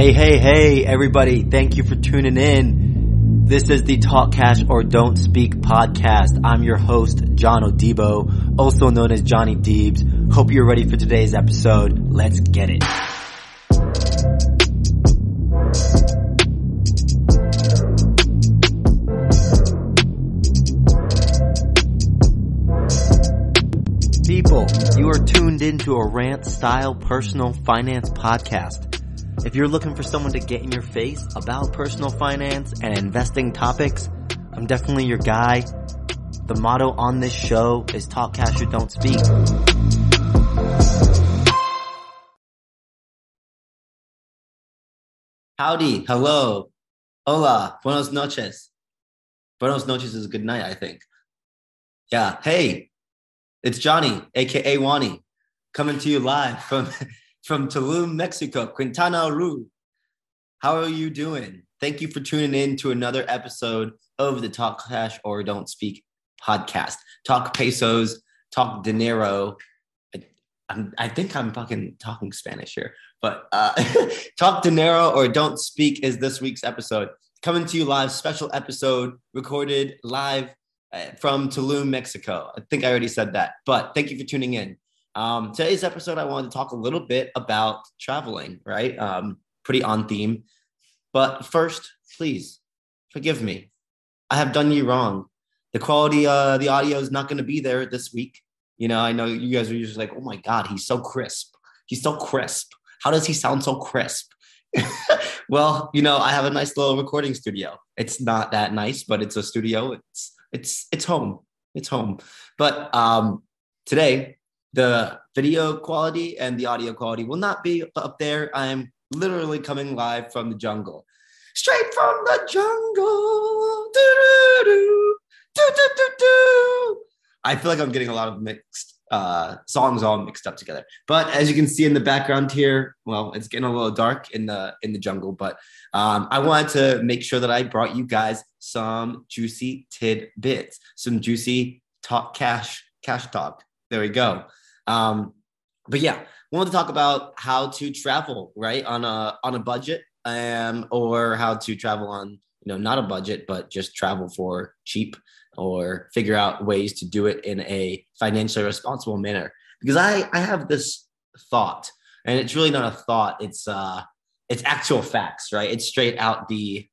Hey, hey, hey, everybody. Thank you for tuning in. This is the Talk Cash or Don't Speak podcast. I'm your host, John Odibo, also known as Johnny Deebs. Hope you're ready for today's episode. Let's get it. People, you are tuned into a rant style personal finance podcast. If you're looking for someone to get in your face about personal finance and investing topics, I'm definitely your guy. The motto on this show is talk cash or don't speak. Howdy, hello, hola, buenos noches. Buenos noches is good night, I think. Yeah, hey, it's Johnny, aka Wani, coming to you live from from Tulum, Mexico, Quintana Roo. How are you doing? Thank you for tuning in to another episode of the Talk Cash or Don't Speak podcast. Talk pesos, talk dinero. I, I'm, I think I'm fucking talking Spanish here, but uh, talk dinero or don't speak is this week's episode. Coming to you live, special episode recorded live uh, from Tulum, Mexico. I think I already said that, but thank you for tuning in. Um, today's episode, I wanted to talk a little bit about traveling, right? Um, pretty on theme. But first, please forgive me. I have done you wrong. The quality, uh, the audio is not going to be there this week. You know, I know you guys are usually like, oh my God, he's so crisp. He's so crisp. How does he sound so crisp? well, you know, I have a nice little recording studio. It's not that nice, but it's a studio. It's it's it's home. It's home. But um, today the video quality and the audio quality will not be up there. I'm literally coming live from the jungle, straight from the jungle. I feel like I'm getting a lot of mixed uh, songs all mixed up together. But as you can see in the background here, well, it's getting a little dark in the in the jungle. But um, I wanted to make sure that I brought you guys some juicy tidbits, some juicy talk cash cash talk. There we go. Um, but yeah, wanted to talk about how to travel right on a on a budget, um, or how to travel on you know not a budget, but just travel for cheap, or figure out ways to do it in a financially responsible manner. Because I I have this thought, and it's really not a thought. It's uh it's actual facts, right? It's straight out the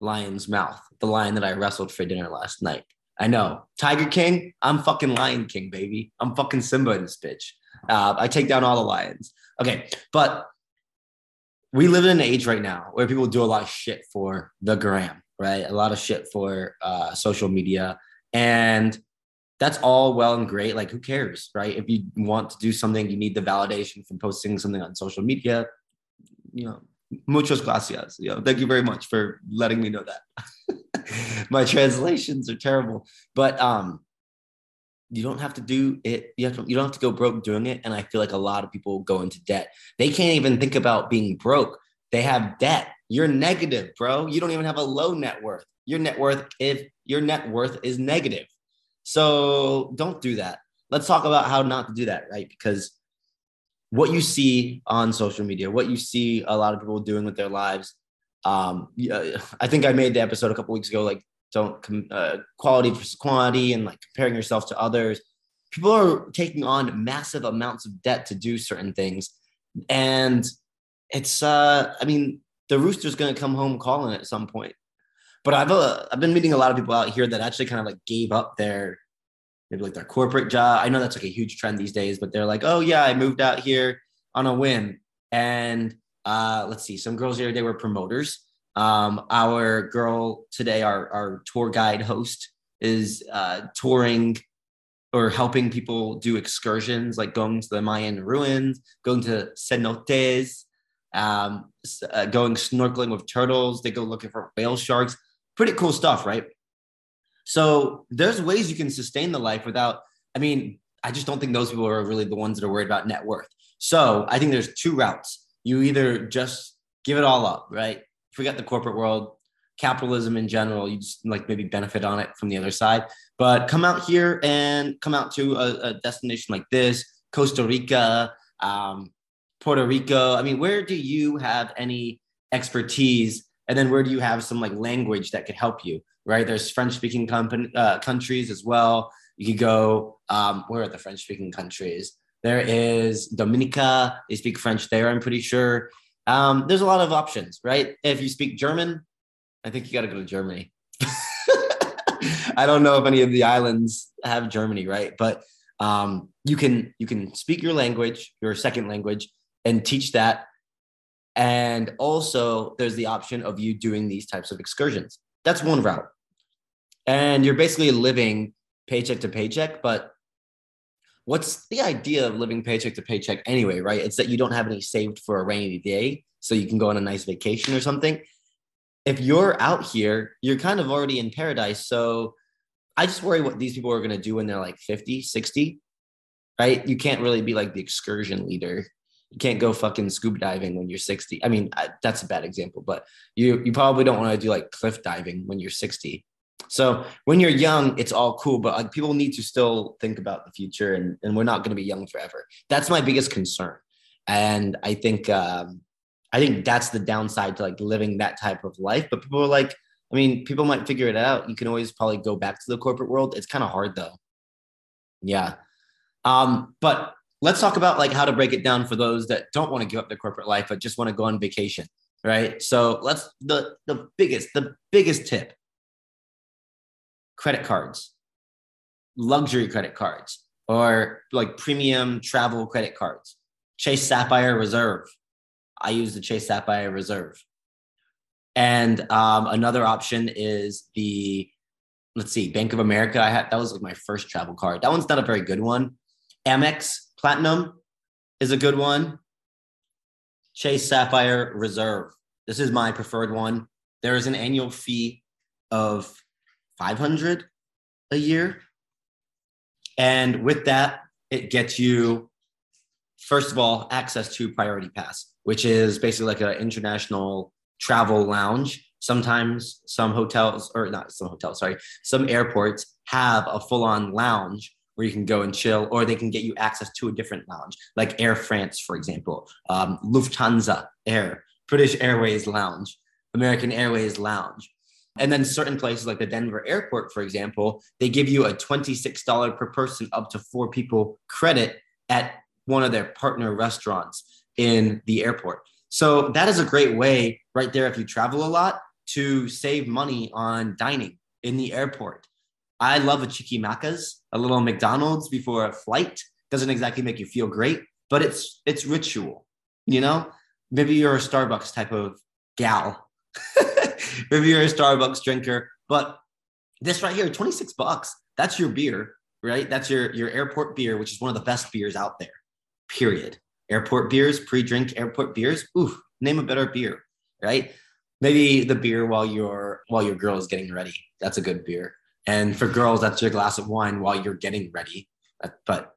lion's mouth, the lion that I wrestled for dinner last night. I know. Tiger King, I'm fucking Lion King, baby. I'm fucking Simba in this bitch. Uh, I take down all the lions. Okay, but we live in an age right now where people do a lot of shit for the gram, right? A lot of shit for uh, social media. And that's all well and great. Like, who cares, right? If you want to do something, you need the validation from posting something on social media. You know, muchas gracias. You know, thank you very much for letting me know that. my translations are terrible, but um, you don't have to do it. You have to, you don't have to go broke doing it. And I feel like a lot of people go into debt. They can't even think about being broke. They have debt. You're negative, bro. You don't even have a low net worth. Your net worth, if your net worth is negative. So don't do that. Let's talk about how not to do that, right? Because what you see on social media, what you see a lot of people doing with their lives, um, I think I made the episode a couple weeks ago, like don't com- uh, quality versus quantity and like comparing yourself to others. People are taking on massive amounts of debt to do certain things, and it's uh, I mean, the rooster's going to come home calling at some point. But I've uh, I've been meeting a lot of people out here that actually kind of like gave up their maybe like their corporate job. I know that's like a huge trend these days, but they're like, oh yeah, I moved out here on a whim, and uh, let's see, some girls here they were promoters. Um, our girl today, our, our tour guide host, is uh, touring or helping people do excursions, like going to the Mayan ruins, going to cenotes, um, uh, going snorkeling with turtles. They go looking for whale sharks. Pretty cool stuff, right? So there's ways you can sustain the life without. I mean, I just don't think those people are really the ones that are worried about net worth. So I think there's two routes you either just give it all up, right? Forget the corporate world, capitalism in general. You just like maybe benefit on it from the other side. But come out here and come out to a, a destination like this, Costa Rica, um, Puerto Rico. I mean, where do you have any expertise, and then where do you have some like language that could help you, right? There's French speaking company uh, countries as well. You could go, um, where are the French speaking countries? There is Dominica. They speak French there, I'm pretty sure. Um, there's a lot of options, right? If you speak German, I think you got to go to Germany. I don't know if any of the islands have Germany, right? But um, you can you can speak your language, your second language, and teach that. And also, there's the option of you doing these types of excursions. That's one route, and you're basically living paycheck to paycheck. But what's the idea of living paycheck to paycheck anyway, right? It's that you don't have any saved for a rainy day, so you can go on a nice vacation or something. If you're out here, you're kind of already in paradise. So I just worry what these people are going to do when they're like 50, 60, right? You can't really be like the excursion leader. You can't go fucking scuba diving when you're 60. I mean, I, that's a bad example, but you you probably don't want to do like cliff diving when you're 60. So when you're young, it's all cool, but like people need to still think about the future, and and we're not going to be young forever. That's my biggest concern, and I think um, I think that's the downside to like living that type of life. But people are like, I mean, people might figure it out. You can always probably go back to the corporate world. It's kind of hard though. Yeah. Um, but let's talk about like how to break it down for those that don't want to give up their corporate life but just want to go on vacation. Right. So let's the the biggest, the biggest tip. Credit cards, luxury credit cards, or like premium travel credit cards. Chase Sapphire Reserve. I use the Chase Sapphire Reserve. And um, another option is the let's see, Bank of America. I had that was like my first travel card. That one's not a very good one. Amex Platinum is a good one. Chase Sapphire Reserve. This is my preferred one. There is an annual fee of 500 a year. And with that, it gets you, first of all, access to Priority Pass, which is basically like an international travel lounge. Sometimes some hotels, or not some hotels, sorry, some airports have a full on lounge where you can go and chill, or they can get you access to a different lounge, like Air France, for example, um, Lufthansa Air, British Airways Lounge, American Airways Lounge. And then certain places like the Denver airport, for example, they give you a $26 per person up to four people credit at one of their partner restaurants in the airport. So that is a great way right there if you travel a lot to save money on dining in the airport. I love a Chiquimacas, a little McDonald's before a flight. Doesn't exactly make you feel great, but it's it's ritual. You know, maybe you're a Starbucks type of gal. maybe you're a Starbucks drinker, but this right here, 26 bucks. That's your beer, right? That's your your airport beer, which is one of the best beers out there. Period airport beers, pre-drink airport beers. Ooh, name a better beer, right? Maybe the beer while your while your girl is getting ready. That's a good beer. And for girls, that's your glass of wine while you're getting ready. But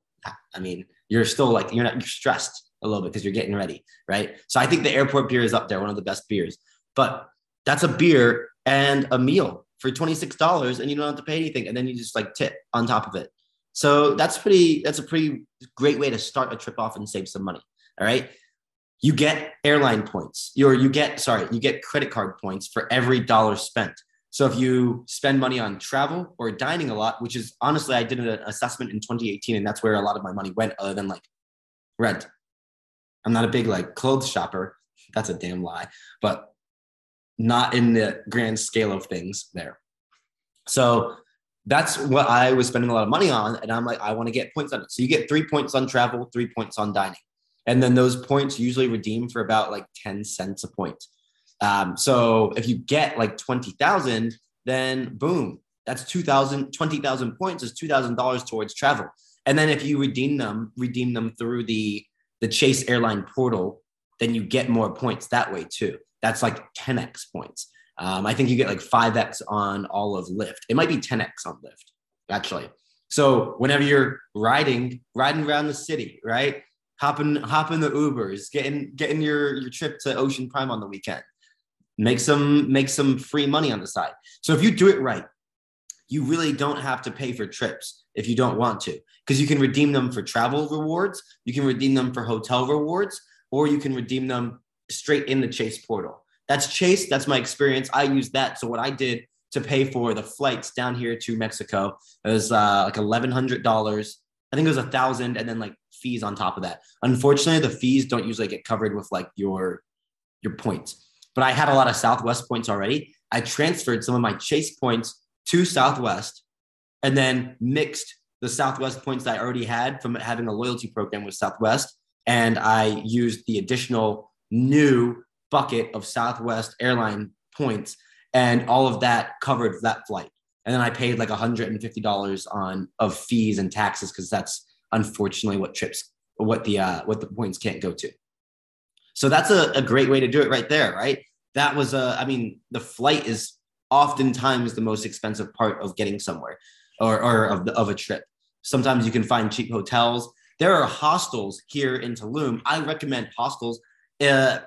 I mean, you're still like you're not you're stressed a little bit because you're getting ready, right? So I think the airport beer is up there, one of the best beers. But that's a beer and a meal for $26 and you don't have to pay anything. And then you just like tip on top of it. So that's pretty, that's a pretty great way to start a trip off and save some money. All right. You get airline points, or you get, sorry, you get credit card points for every dollar spent. So if you spend money on travel or dining a lot, which is honestly, I did an assessment in 2018, and that's where a lot of my money went, other than like rent. I'm not a big like clothes shopper. That's a damn lie, but not in the grand scale of things there. So that's what I was spending a lot of money on. And I'm like, I want to get points on it. So you get three points on travel, three points on dining. And then those points usually redeem for about like 10 cents a point. Um, so if you get like 20,000, then boom, that's 2,000, 20,000 points is $2,000 towards travel. And then if you redeem them, redeem them through the, the Chase airline portal, then you get more points that way too. That's like 10x points. Um, I think you get like 5x on all of Lyft. It might be 10x on Lyft, actually. So whenever you're riding, riding around the city, right? Hopping, hopping the Ubers, getting getting your your trip to Ocean Prime on the weekend. Make some make some free money on the side. So if you do it right, you really don't have to pay for trips if you don't want to, because you can redeem them for travel rewards, you can redeem them for hotel rewards, or you can redeem them straight in the Chase portal. that's Chase. That's my experience. I use that. So what I did to pay for the flights down here to Mexico it was uh, like eleven hundred dollars. I think it was a thousand, and then like fees on top of that. Unfortunately, the fees don't usually get covered with like your your points. But I had a lot of Southwest points already. I transferred some of my Chase points to Southwest, and then mixed the Southwest points that I already had from having a loyalty program with Southwest, and I used the additional new bucket of Southwest airline points, and all of that covered that flight. And then I paid like $150 on of fees and taxes because that's unfortunately what trips what the uh, what the points can't go to. So that's a, a great way to do it right there, right? That was a, I mean, the flight is oftentimes the most expensive part of getting somewhere or, or of, the, of a trip. Sometimes you can find cheap hotels. There are hostels here in Tulum. I recommend hostels. Uh,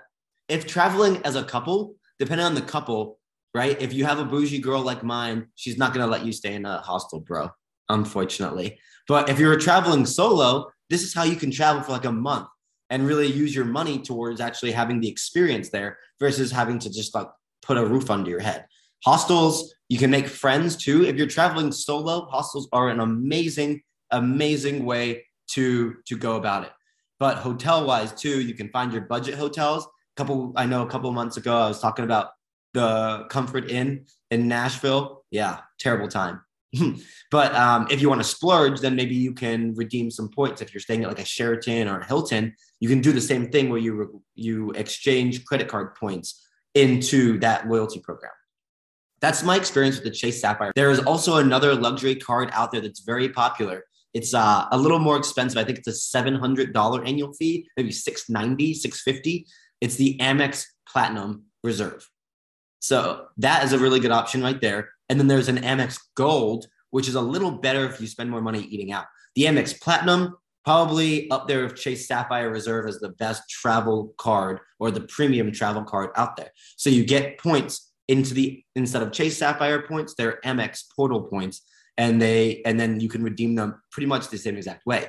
if traveling as a couple, depending on the couple, right? If you have a bougie girl like mine, she's not to let you stay in a hostel, bro, unfortunately. But if you're traveling solo, this is how you can travel for like a month and really use your money towards actually having the experience there versus having to just like put a roof under your head. Hostels, you can make friends too. If you're traveling solo, hostels are an amazing, amazing way to to go about it. But hotel wise too, you can find your budget hotels. A couple, I know a couple months ago, I was talking about the Comfort Inn in Nashville. Yeah, terrible time. but um, if you want to splurge, then maybe you can redeem some points. If you're staying at like a Sheraton or a Hilton, you can do the same thing where you you exchange credit card points into that loyalty program. That's my experience with the Chase Sapphire. There is also another luxury card out there that's very popular. It's uh, a little more expensive. I think it's a $700 annual fee, maybe 690, 650. It's the Amex Platinum Reserve. So that is a really good option right there. And then there's an Amex Gold, which is a little better if you spend more money eating out. The Amex Platinum, probably up there with Chase Sapphire Reserve as the best travel card or the premium travel card out there. So you get points into the instead of Chase Sapphire points, they're Amex portal points, and they and then you can redeem them pretty much the same exact way.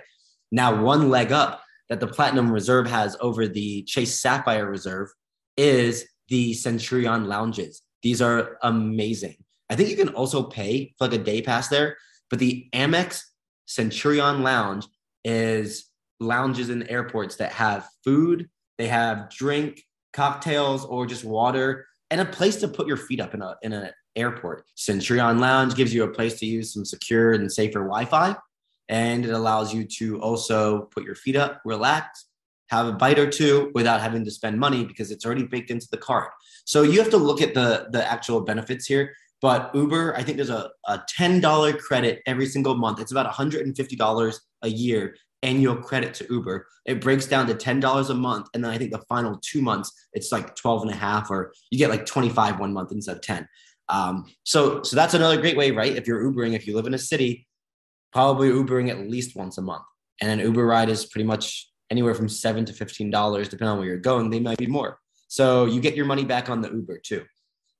Now, one leg up that the Platinum Reserve has over the Chase Sapphire Reserve is the Centurion lounges. These are amazing. I think you can also pay for like a day pass there, but the Amex Centurion Lounge is lounges in airports that have food, they have drink, cocktails, or just water and a place to put your feet up in a in an airport. Centurion Lounge gives you a place to use some secure and safer Wi-Fi, and it allows you to also put your feet up, relax, have a bite or two without having to spend money because it's already baked into the card. So you have to look at the the actual benefits here. But Uber, I think there's a, a $10 credit every single month. It's about $150 a year annual credit to Uber. It breaks down to $10 a month. And then I think the final two months, it's like 12 and a half, or you get like 25 one month instead of 10. Um, so, so that's another great way, right? If you're Ubering, if you live in a city, probably Ubering at least once a month. And an Uber ride is pretty much anywhere from seven to $15, depending on where you're going. They might be more. So you get your money back on the Uber too.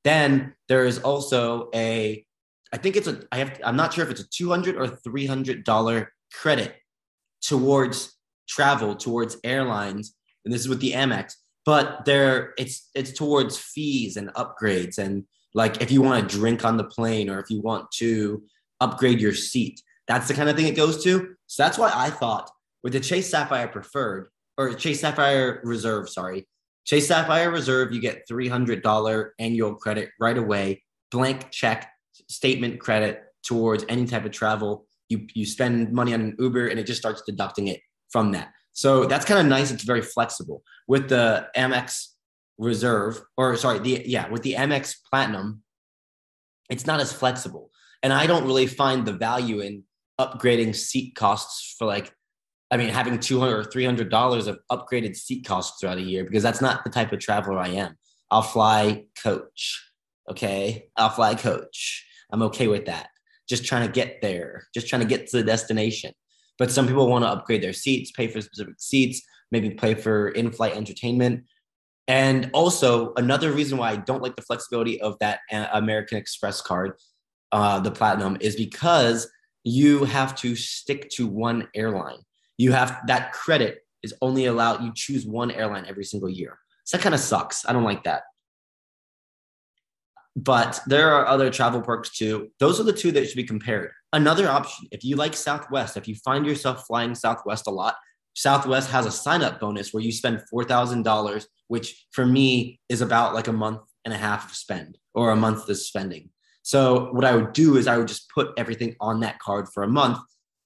Then there is also a, I think it's a, I have, I'm not sure if it's a 200 or $300 credit towards travel, towards airlines, and this is with the Amex, but there it's it's towards fees and upgrades and like if you want to drink on the plane or if you want to upgrade your seat, that's the kind of thing it goes to. So that's why I thought with the Chase Sapphire Preferred or Chase Sapphire Reserve, sorry, Chase Sapphire Reserve, you get $300 annual credit right away, blank check statement credit towards any type of travel you you spend money on an Uber and it just starts deducting it from that. So that's kind of nice. It's very flexible with the Amex Reserve, or sorry, the yeah, with the Amex Platinum, it's not as flexible, and I don't really find the value in upgrading seat costs for like, I mean, having two hundred or three hundred dollars of upgraded seat costs throughout a year because that's not the type of traveler I am. I'll fly coach. Okay, I'll fly coach. I'm okay with that just trying to get there, just trying to get to the destination. But some people want to upgrade their seats, pay for specific seats, maybe pay for in flight entertainment. And also, another reason why I don't like the flexibility of that American Express card, uh, the Platinum, is because you have to stick to one airline. You have that credit is only allowed, you choose one airline every single year. So that kind of sucks. I don't like that. but there are other travel perks too. Those are the two that should be compared. Another option, if you like Southwest, if you find yourself flying Southwest a lot, Southwest has a sign up bonus where you spend $4,000, which for me is about like a month and a half of spend or a month of spending. So what I would do is I would just put everything on that card for a month,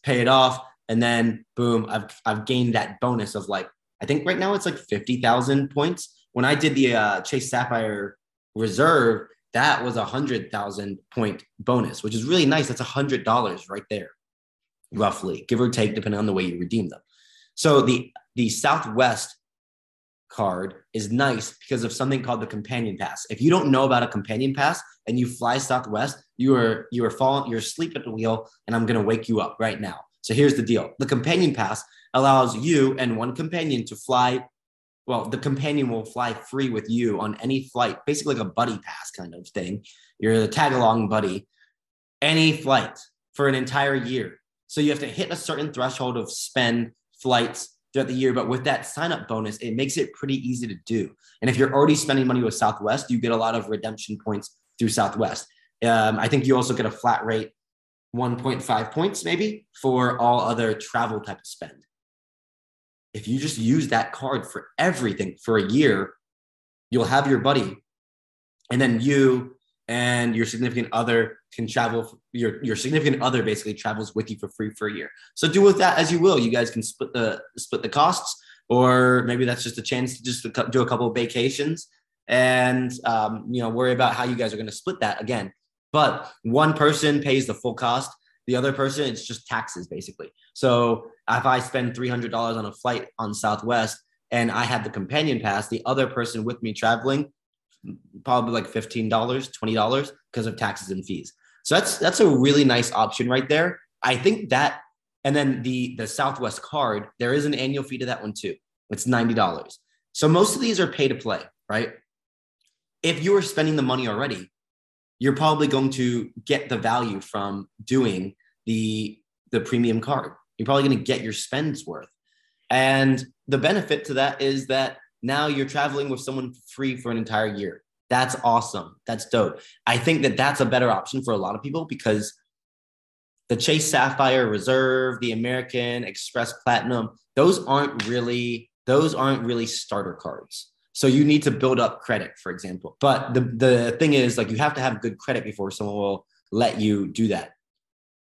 pay it off, and then boom, I've I've gained that bonus of like I think right now it's like fifty thousand points. When I did the uh, Chase Sapphire Reserve, that was a hundred thousand point bonus, which is really nice. That's a hundred dollars right there, roughly, give or take, depending on the way you redeem them. So the the Southwest card is nice because of something called the companion pass. If you don't know about a companion pass and you fly Southwest, you are you are falling, you're asleep at the wheel, and I'm gonna wake you up right now. So here's the deal: the companion pass allows you and one companion to fly. Well, the companion will fly free with you on any flight, basically like a buddy pass kind of thing. You're the tag along buddy, any flight for an entire year. So you have to hit a certain threshold of spend flights throughout the year. But with that sign up bonus, it makes it pretty easy to do. And if you're already spending money with Southwest, you get a lot of redemption points through Southwest. Um, I think you also get a flat rate 1.5 points maybe for all other travel type of spend. If you just use that card for everything for a year, you'll have your buddy and then you and your significant other can travel your your significant other basically travels with you for free for a year. So do with that as you will. You guys can split the split the costs or maybe that's just a chance to just do a couple of vacations and um, you know worry about how you guys are going to split that again. But one person pays the full cost the other person it's just taxes basically. So if i spend $300 on a flight on southwest and i have the companion pass the other person with me traveling probably like $15, $20 because of taxes and fees. So that's that's a really nice option right there. I think that and then the the Southwest card, there is an annual fee to that one too. It's $90. So most of these are pay to play, right? If you are spending the money already, you're probably going to get the value from doing the the premium card. You're probably going to get your spends worth. And the benefit to that is that now you're traveling with someone free for an entire year. That's awesome. That's dope. I think that that's a better option for a lot of people because the Chase Sapphire Reserve, the American Express Platinum, those aren't really those aren't really starter cards. So you need to build up credit, for example. But the the thing is like you have to have good credit before someone will let you do that.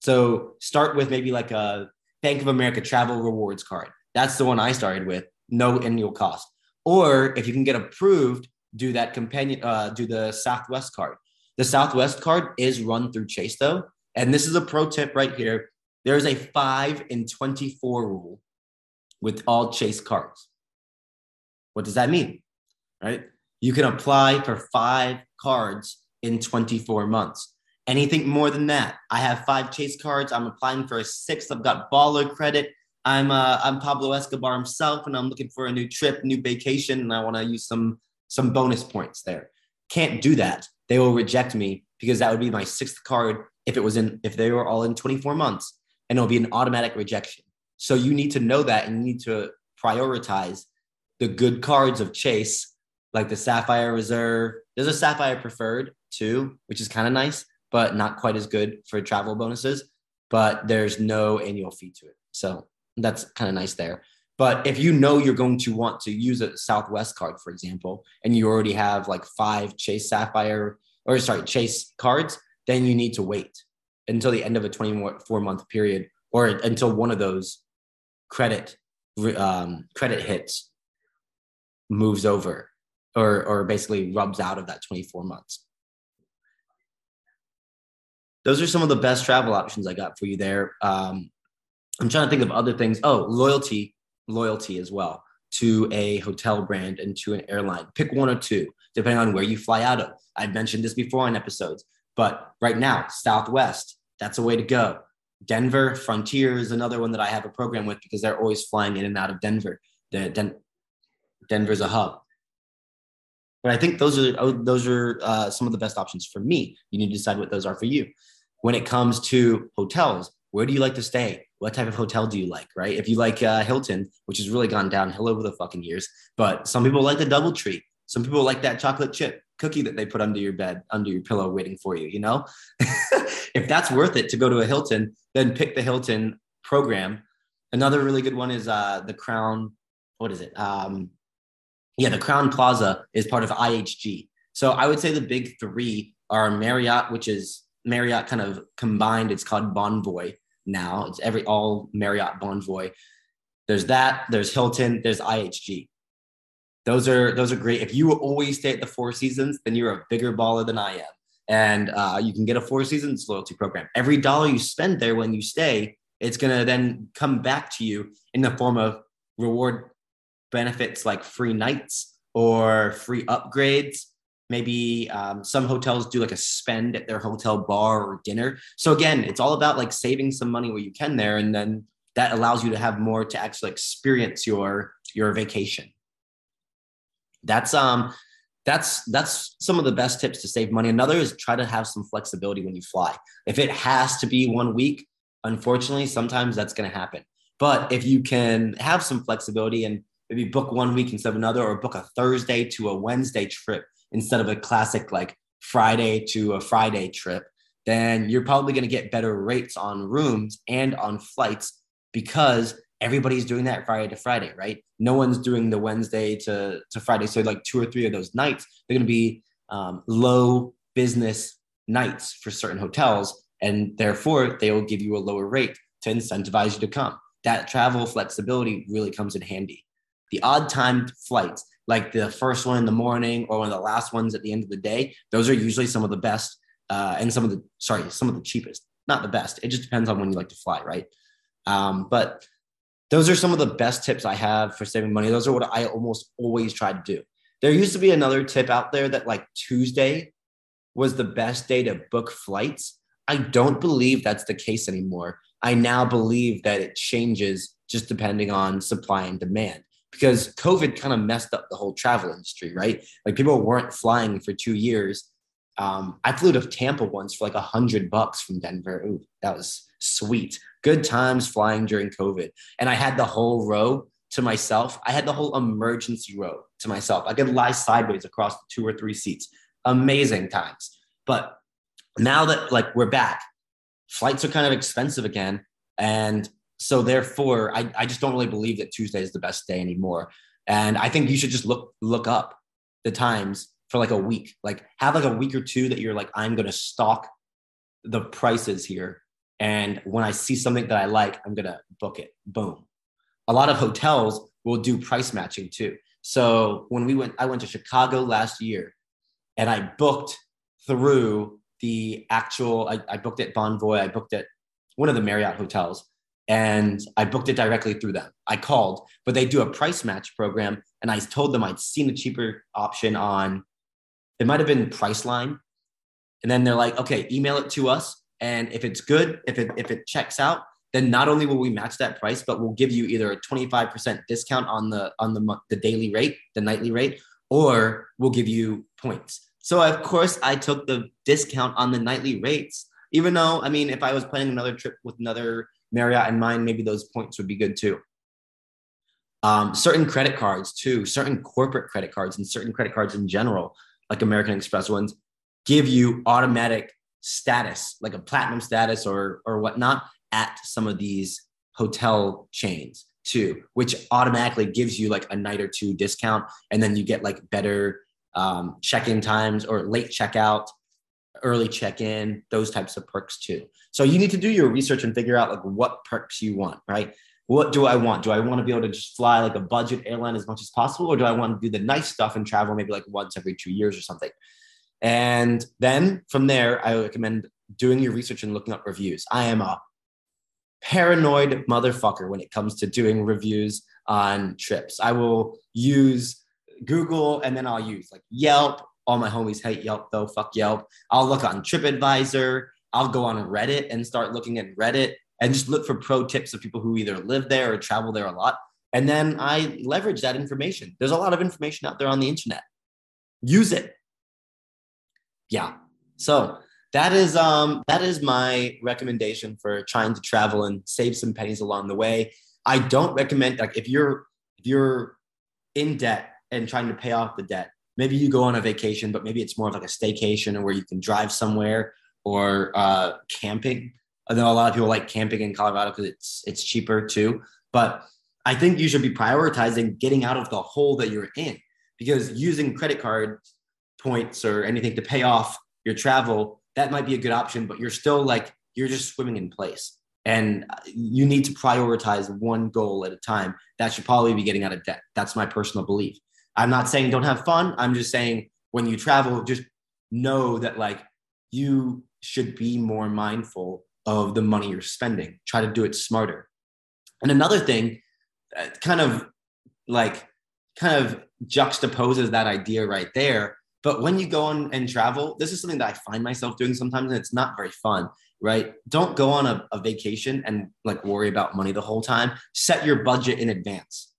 So start with maybe like a Bank of America travel rewards card. That's the one I started with, no annual cost. Or if you can get approved, do that companion, uh, do the Southwest card. The Southwest card is run through Chase though. And this is a pro tip right here. There's a five in 24 rule with all Chase cards. What does that mean? Right? You can apply for five cards in 24 months. Anything more than that, I have five Chase cards. I'm applying for a sixth. I've got baller credit. I'm uh, I'm Pablo Escobar himself, and I'm looking for a new trip, new vacation, and I want to use some some bonus points there. Can't do that. They will reject me because that would be my sixth card if it was in if they were all in 24 months, and it'll be an automatic rejection. So you need to know that, and you need to prioritize the good cards of Chase, like the Sapphire Reserve. There's a Sapphire Preferred too, which is kind of nice, but not quite as good for travel bonuses. But there's no annual fee to it. So that's kind of nice there. But if you know you're going to want to use a Southwest card, for example, and you already have like five Chase Sapphire or sorry, Chase cards, then you need to wait until the end of a 24 month period or until one of those credit um, credit hits moves over or or basically rubs out of that 24 months. Those are some of the best travel options I got for you there. Um, I'm trying to think of other things. Oh, loyalty, loyalty as well to a hotel brand and to an airline. Pick one or two, depending on where you fly out of. I've mentioned this before in episodes, but right now, Southwest, that's a way to go. Denver, Frontier is another one that I have a program with because they're always flying in and out of Denver. Den- Denver's a hub. But I think those are oh, those are uh, some of the best options for me. You need to decide what those are for you. When it comes to hotels, where do you like to stay? What type of hotel do you like? Right? If you like uh, Hilton, which has really gone downhill over the fucking years, but some people like the DoubleTree. Some people like that chocolate chip cookie that they put under your bed, under your pillow, waiting for you. You know, if that's worth it to go to a Hilton, then pick the Hilton program. Another really good one is uh, the Crown. What is it? Um, yeah, the Crowne Plaza is part of IHG. So I would say the big three are Marriott, which is Marriott kind of combined. It's called Bonvoy now. It's every all Marriott Bonvoy. There's that. There's Hilton. There's IHG. Those are those are great. If you always stay at the Four Seasons, then you're a bigger baller than I am. And uh, you can get a Four Seasons loyalty program. Every dollar you spend there when you stay, it's gonna then come back to you in the form of reward benefits like free nights or free upgrades maybe um, some hotels do like a spend at their hotel bar or dinner. So again it's all about like saving some money where you can there and then that allows you to have more to actually experience your your vacation. That's um that's that's some of the best tips to save money. Another is try to have some flexibility when you fly. If it has to be one week unfortunately sometimes that's going to happen. But if you can have some flexibility and maybe book one week instead of another or book a thursday to a wednesday trip instead of a classic like Friday to a Friday trip, then you're probably going to get better rates on rooms and on flights because everybody's doing that Friday to Friday, right? No one's doing the Wednesday to, to Friday. So, like two or three of those nights, they're going to be um, low business nights for certain hotels. And therefore, they will give you a lower rate to incentivize you to come. That travel flexibility really comes in handy. The odd timed flights, like the first one in the morning or one of the last ones at the end of the day, those are usually some of the best uh, and some of the sorry, some of the cheapest. Not the best. It just depends on when you like to fly, right? Um, but those are some of the best tips I have for saving money. Those are what I almost always try to do. There used to be another tip out there that like Tuesday was the best day to book flights. I don't believe that's the case anymore. I now believe that it changes just depending on supply and demand because COVID kind of messed up the whole travel industry, right? Like people weren't flying for two years. Um, I flew to Tampa once for like a hundred bucks from Denver. Ooh, that was sweet. Good times flying during COVID. And I had the whole row to myself. I had the whole emergency row to myself. I could lie sideways across two or three seats. Amazing times. But now that like we're back, flights are kind of expensive again. And so therefore, I, I just don't really believe that Tuesday is the best day anymore. And I think you should just look look up the times for like a week. Like have like a week or two that you're like, I'm gonna stalk the prices here. And when I see something that I like, I'm gonna book it. Boom. A lot of hotels will do price matching too. So when we went, I went to Chicago last year and I booked through the actual, I, I booked at Bonvoy, I booked at one of the Marriott hotels and I booked it directly through them. I called, but they do a price match program, and I told them I'd seen a cheaper option on. It might have been Priceline, and then they're like, "Okay, email it to us, and if it's good, if it if it checks out, then not only will we match that price, but we'll give you either a twenty five percent discount on the on the the daily rate, the nightly rate, or we'll give you points." So of course, I took the discount on the nightly rates, even though I mean, if I was planning another trip with another Marriott in mind, maybe those points would be good too. Um, certain credit cards too, certain corporate credit cards and certain credit cards in general, like American Express ones, give you automatic status, like a platinum status or or whatnot, at some of these hotel chains too, which automatically gives you like a night or two discount, and then you get like better um, check-in times or late checkout early check-in, those types of perks too. So you need to do your research and figure out like what perks you want, right? What do I want? Do I want to be able to just fly like a budget airline as much as possible, or do I want to do the nice stuff and travel maybe like once every two years or something? And then from there, I recommend doing your research and looking up reviews. I am a paranoid motherfucker when it comes to doing reviews on trips. I will use Google and then I'll use like Yelp all my homies hate Yelp though. Fuck Yelp. I'll look on TripAdvisor. I'll go on Reddit and start looking at Reddit and just look for pro tips of people who either live there or travel there a lot. And then I leverage that information. There's a lot of information out there on the internet. Use it. Yeah. So that is um that is my recommendation for trying to travel and save some pennies along the way. I don't recommend like if you're if you're in debt and trying to pay off the debt, maybe you go on a vacation, but maybe it's more of like a staycation or where you can drive somewhere or uh, camping. I know a lot of people like camping in Colorado because it's it's cheaper too. But I think you should be prioritizing getting out of the hole that you're in because using credit card points or anything to pay off your travel that might be a good option, but you're still like you're just swimming in place. And you need to prioritize one goal at a time. That should probably be getting out of debt. That's my personal belief. I'm not saying don't have fun. I'm just saying when you travel, just know that like you should be more mindful of the money you're spending. Try to do it smarter. And another thing, uh, kind of like kind of juxtaposes that idea right there. But when you go on and travel, this is something that I find myself doing sometimes, and it's not very fun, right? Don't go on a, a vacation and like worry about money the whole time. Set your budget in advance.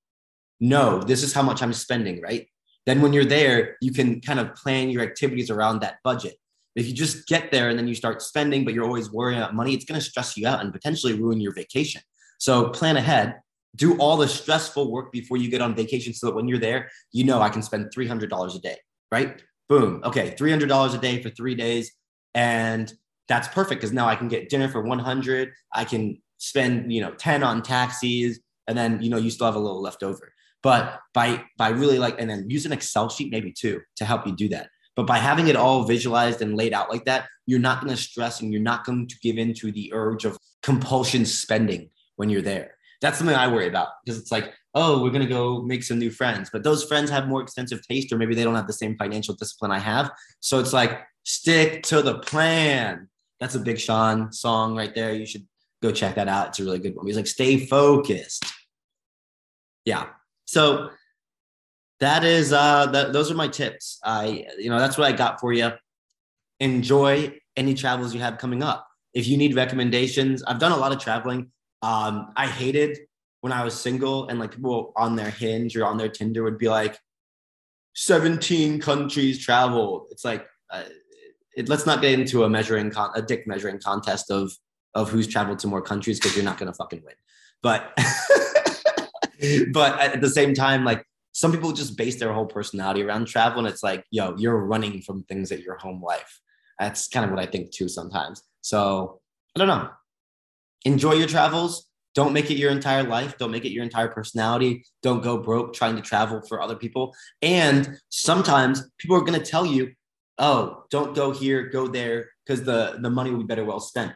No, this is how much I'm spending, right? Then when you're there, you can kind of plan your activities around that budget. If you just get there and then you start spending, but you're always worrying about money, it's going to stress you out and potentially ruin your vacation. So plan ahead, do all the stressful work before you get on vacation so that when you're there, you know I can spend $300 a day, right? Boom. Okay, $300 a day for three days. And that's perfect because now I can get dinner for 100. I can spend, you know, 10 on taxis. And then, you know, you still have a little left over. But by by really like, and then use an Excel sheet maybe too to help you do that. But by having it all visualized and laid out like that, you're not going to stress and you're not going to give in to the urge of compulsion spending when you're there. That's something I worry about because it's like, oh, we're going to go make some new friends, but those friends have more extensive taste or maybe they don't have the same financial discipline I have. So it's like, stick to the plan. That's a Big Sean song right there. You should go check that out. It's a really good one. He's like, stay focused. Yeah. So that is uh that those are my tips. I you know that's what I got for you. Enjoy any travels you have coming up. If you need recommendations, I've done a lot of traveling. Um, I hated when I was single and like people on their hinge or on their Tinder would be like 17 countries traveled. It's like uh, it, let's not get into a measuring con- a dick measuring contest of of who's traveled to more countries because you're not gonna fucking win. But but at the same time, like some people just base their whole personality around travel and it's like yo you're running from things at your home life. That's kind of what i think too sometimes. So i don't know. Enjoy your travels. Don't make it your entire life. Don't make it your entire personality. Don't go broke trying to travel for other people. And sometimes people are going to tell you oh don't go here go there because the the money will be better well spent.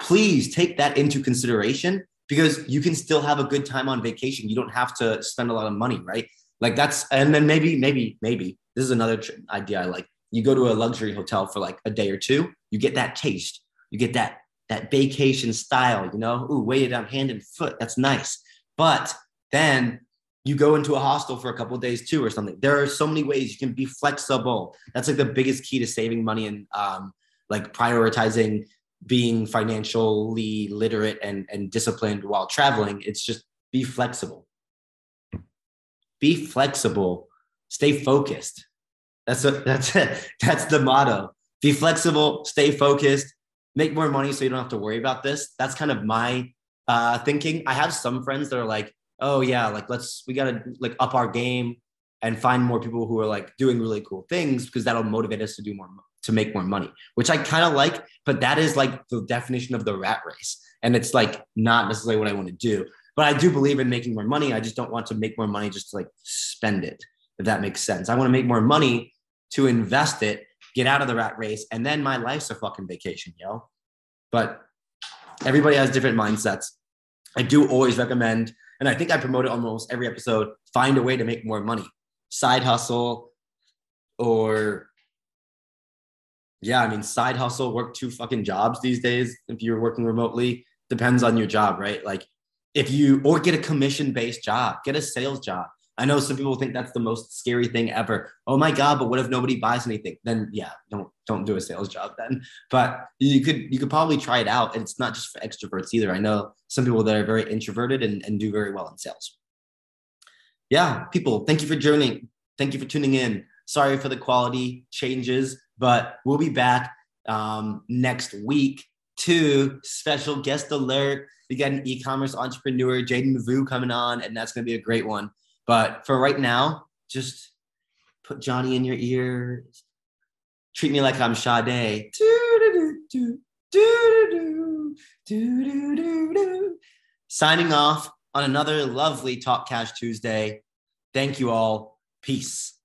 Please take that into consideration because you can still have a good time on vacation you don't have to spend a lot of money right like that's and then maybe maybe maybe this is another tr- idea I like. You go to a luxury hotel for like a day or two, you get that taste, you get that that vacation style, you know, ooh, weighted on hand and foot. That's nice. But then you go into a hostel for a couple days too or something. There are so many ways you can be flexible. That's like the biggest key to saving money and um, like prioritizing being financially literate and, and disciplined while traveling. It's just be flexible be flexible, stay focused. That's a, that's it. That's the motto. Be flexible, stay focused, make more money so you don't have to worry about this. That's kind of my uh, thinking. I have some friends that are like, oh yeah, like let's we gotta like up our game and find more people who are like doing really cool things because that'll motivate us to do more to make more money, which I kind of like. But that is like the definition of the rat race, and it's like not necessarily what I want to do. But I do believe in making more money. I just don't want to make more money just to like spend it, if that makes sense. I want to make more money to invest it, get out of the rat race, and then my life's a fucking vacation, yo. But everybody has different mindsets. I do always recommend, and I think I promote it almost every episode, find a way to make more money. Side hustle or yeah, I mean, side hustle, work two fucking jobs these days. If you're working remotely, depends on your job, right? Like if you or get a commission based job, get a sales job. I know some people think that's the most scary thing ever. Oh my god, but what if nobody buys anything? Then yeah, don't don't do a sales job then. But you could you could probably try it out. And it's not just for extroverts either. I know some people that are very introverted and, and do very well in sales. Yeah, people, thank you for joining. Thank you for tuning in. Sorry for the quality changes, but we'll be back um, next week. Two special guest alert. We got an e-commerce entrepreneur, Jaden Mavu, coming on, and that's going to be a great one. But for right now, just put Johnny in your ear. Treat me like I'm Sade. Signing off on another lovely Talk Cash Tuesday. Thank you all. Peace.